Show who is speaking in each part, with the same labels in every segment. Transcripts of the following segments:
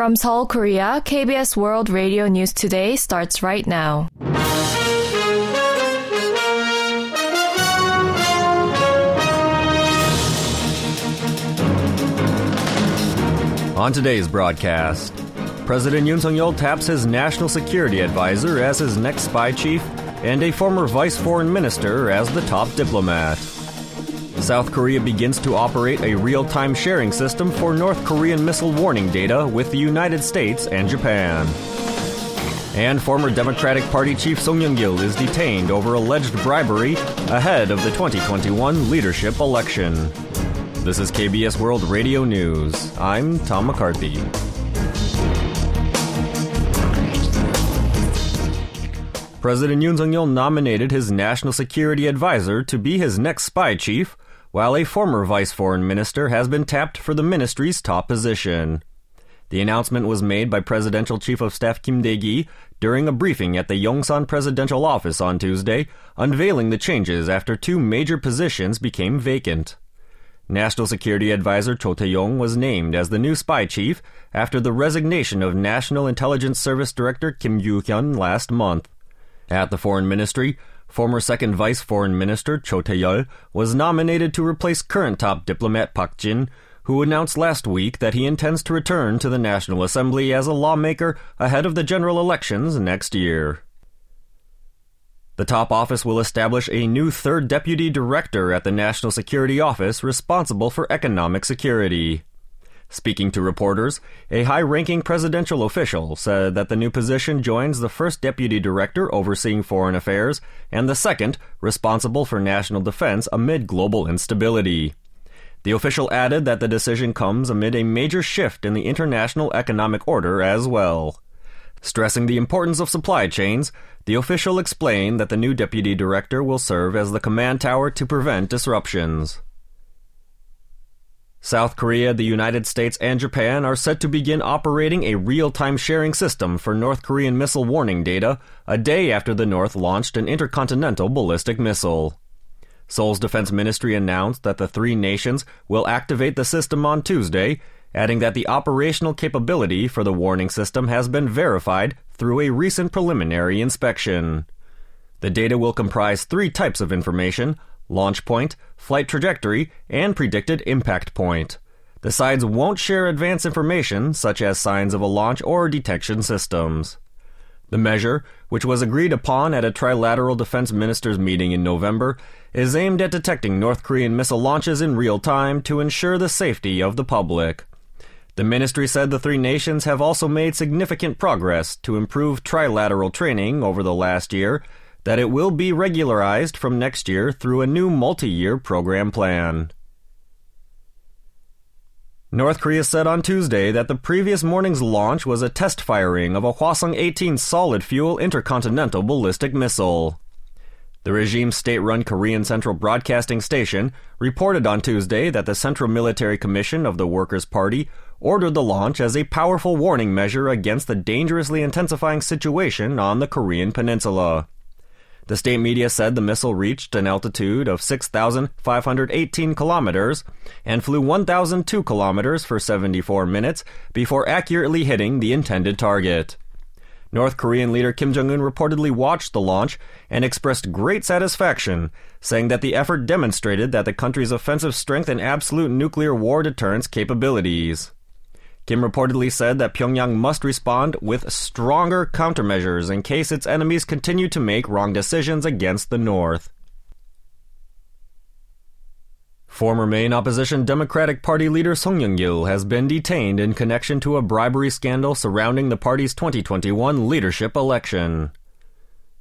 Speaker 1: From Seoul, Korea, KBS World Radio News Today starts right now.
Speaker 2: On today's broadcast, President Yoon Suk-yeol taps his national security advisor as his next spy chief and a former vice foreign minister as the top diplomat. South Korea begins to operate a real-time sharing system for North Korean missile warning data with the United States and Japan. And former Democratic Party chief Song Young-gil is detained over alleged bribery ahead of the 2021 leadership election. This is KBS World Radio News. I'm Tom McCarthy. President Yoon Suk-yeol nominated his national security advisor to be his next spy chief, while a former vice foreign minister has been tapped for the ministry's top position. The announcement was made by Presidential Chief of Staff Kim Dae-gi during a briefing at the Yongsan Presidential Office on Tuesday, unveiling the changes after two major positions became vacant. National Security Advisor Cho Tae-yong was named as the new spy chief after the resignation of National Intelligence Service Director Kim Gyu-hyun last month. At the Foreign Ministry, former second vice foreign minister Cho Tae-yeol was nominated to replace current top diplomat Park Jin, who announced last week that he intends to return to the National Assembly as a lawmaker ahead of the general elections next year. The top office will establish a new third deputy director at the National Security Office responsible for economic security. Speaking to reporters, a high ranking presidential official said that the new position joins the first deputy director overseeing foreign affairs and the second responsible for national defense amid global instability. The official added that the decision comes amid a major shift in the international economic order as well. Stressing the importance of supply chains, the official explained that the new deputy director will serve as the command tower to prevent disruptions. South Korea, the United States, and Japan are set to begin operating a real time sharing system for North Korean missile warning data a day after the North launched an intercontinental ballistic missile. Seoul's defense ministry announced that the three nations will activate the system on Tuesday, adding that the operational capability for the warning system has been verified through a recent preliminary inspection. The data will comprise three types of information launch point, flight trajectory, and predicted impact point. The sides won't share advanced information such as signs of a launch or detection systems. The measure, which was agreed upon at a trilateral defense ministers meeting in November, is aimed at detecting North Korean missile launches in real time to ensure the safety of the public. The ministry said the three nations have also made significant progress to improve trilateral training over the last year that it will be regularized from next year through a new multi year program plan. North Korea said on Tuesday that the previous morning's launch was a test firing of a Hwasong 18 solid fuel intercontinental ballistic missile. The regime's state run Korean Central Broadcasting Station reported on Tuesday that the Central Military Commission of the Workers' Party ordered the launch as a powerful warning measure against the dangerously intensifying situation on the Korean Peninsula. The state media said the missile reached an altitude of 6,518 kilometers and flew 1,002 kilometers for 74 minutes before accurately hitting the intended target. North Korean leader Kim Jong un reportedly watched the launch and expressed great satisfaction, saying that the effort demonstrated that the country's offensive strength and absolute nuclear war deterrence capabilities. Kim reportedly said that Pyongyang must respond with stronger countermeasures in case its enemies continue to make wrong decisions against the North. Former main opposition Democratic Party leader Song Young-gil has been detained in connection to a bribery scandal surrounding the party's 2021 leadership election.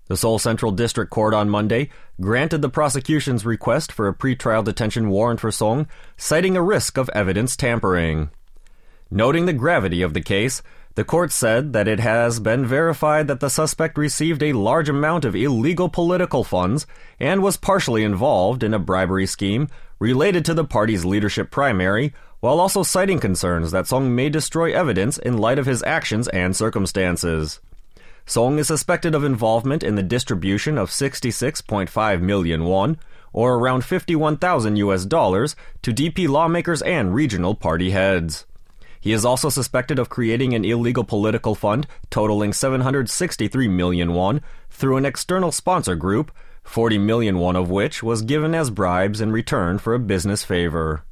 Speaker 2: The Seoul Central District Court on Monday granted the prosecution's request for a pretrial detention warrant for Song, citing a risk of evidence tampering. Noting the gravity of the case, the court said that it has been verified that the suspect received a large amount of illegal political funds and was partially involved in a bribery scheme related to the party's leadership primary, while also citing concerns that Song may destroy evidence in light of his actions and circumstances. Song is suspected of involvement in the distribution of 66.5 million won, or around 51,000 US dollars, to DP lawmakers and regional party heads. He is also suspected of creating an illegal political fund totaling 763 million won through an external sponsor group, 40 million won of which was given as bribes in return for a business favor.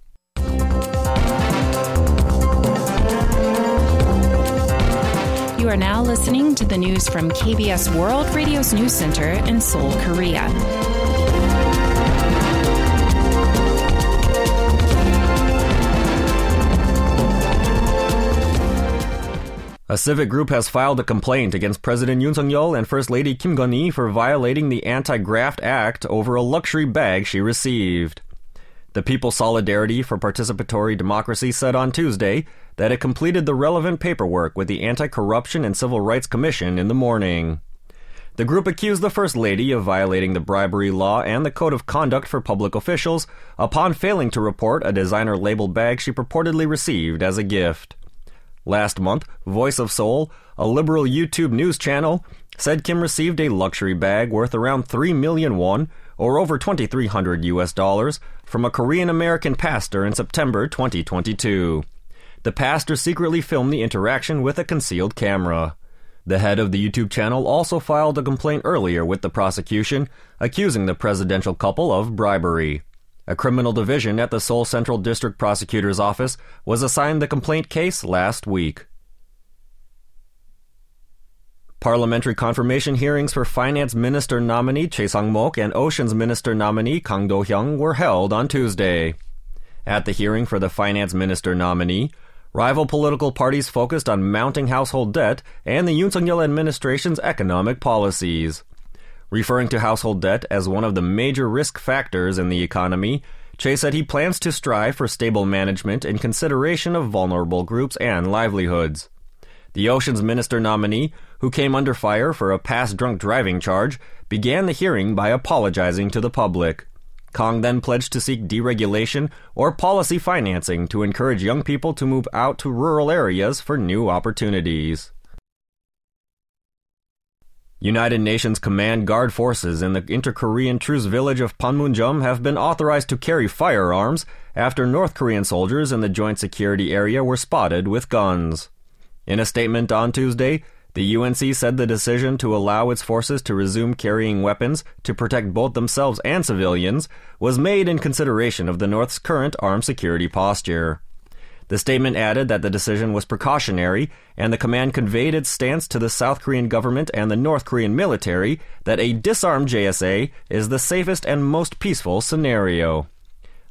Speaker 3: You are now listening to the news from KBS World Radio's News Center in Seoul, Korea.
Speaker 2: A civic group has filed a complaint against President Yoon Suk-yeol and First Lady Kim Keon-hee for violating the Anti-Graft Act over a luxury bag she received. The People's Solidarity for Participatory Democracy said on Tuesday that it completed the relevant paperwork with the Anti-Corruption and Civil Rights Commission in the morning. The group accused the First Lady of violating the bribery law and the Code of Conduct for Public Officials upon failing to report a designer label bag she purportedly received as a gift. Last month, Voice of Seoul, a liberal YouTube news channel, said Kim received a luxury bag worth around 3 million won, or over 2300 US dollars, from a Korean American pastor in September 2022. The pastor secretly filmed the interaction with a concealed camera. The head of the YouTube channel also filed a complaint earlier with the prosecution, accusing the presidential couple of bribery. A criminal division at the Seoul Central District Prosecutor's Office was assigned the complaint case last week. Parliamentary confirmation hearings for Finance Minister nominee Choi Sang-mok and Oceans Minister nominee Kang Do-hyung were held on Tuesday. At the hearing for the Finance Minister nominee, rival political parties focused on mounting household debt and the Yoon Suk-yeol administration's economic policies. Referring to household debt as one of the major risk factors in the economy, Choi said he plans to strive for stable management in consideration of vulnerable groups and livelihoods. The Oceans Minister nominee, who came under fire for a past drunk driving charge, began the hearing by apologizing to the public. Kang then pledged to seek deregulation or policy financing to encourage young people to move out to rural areas for new opportunities. United Nations Command Guard forces in the inter-Korean truce village of Panmunjom have been authorized to carry firearms after North Korean soldiers in the joint security area were spotted with guns. In a statement on Tuesday, the UNC said the decision to allow its forces to resume carrying weapons to protect both themselves and civilians was made in consideration of the North's current armed security posture. The statement added that the decision was precautionary, and the command conveyed its stance to the South Korean government and the North Korean military that a disarmed JSA is the safest and most peaceful scenario.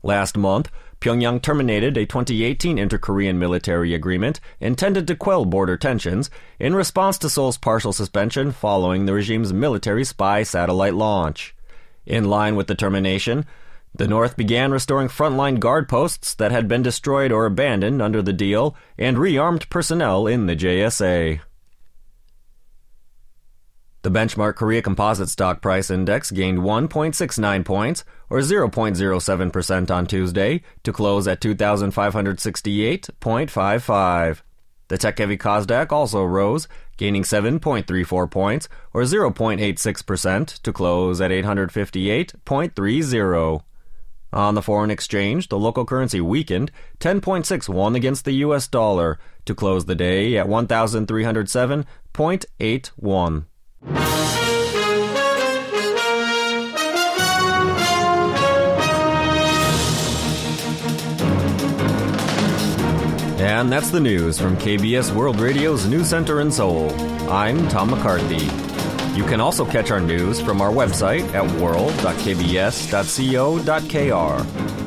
Speaker 2: Last month, Pyongyang terminated a 2018 inter-Korean military agreement intended to quell border tensions in response to Seoul's partial suspension following the regime's military spy satellite launch. In line with the termination, the North began restoring frontline guard posts that had been destroyed or abandoned under the deal and rearmed personnel in the JSA. The benchmark Korea Composite Stock Price Index gained 1.69 points, or 0.07% on Tuesday, to close at 2,568.55. The tech heavy Kosdaq also rose, gaining 7.34 points, or 0.86%, to close at 858.30. On the foreign exchange, the local currency weakened 10.6 won against the US dollar to close the day at 1,307.81. And that's the news from KBS World Radio's News Center in Seoul. I'm Tom McCarthy. You can also catch our news from our website at world.kbs.co.kr.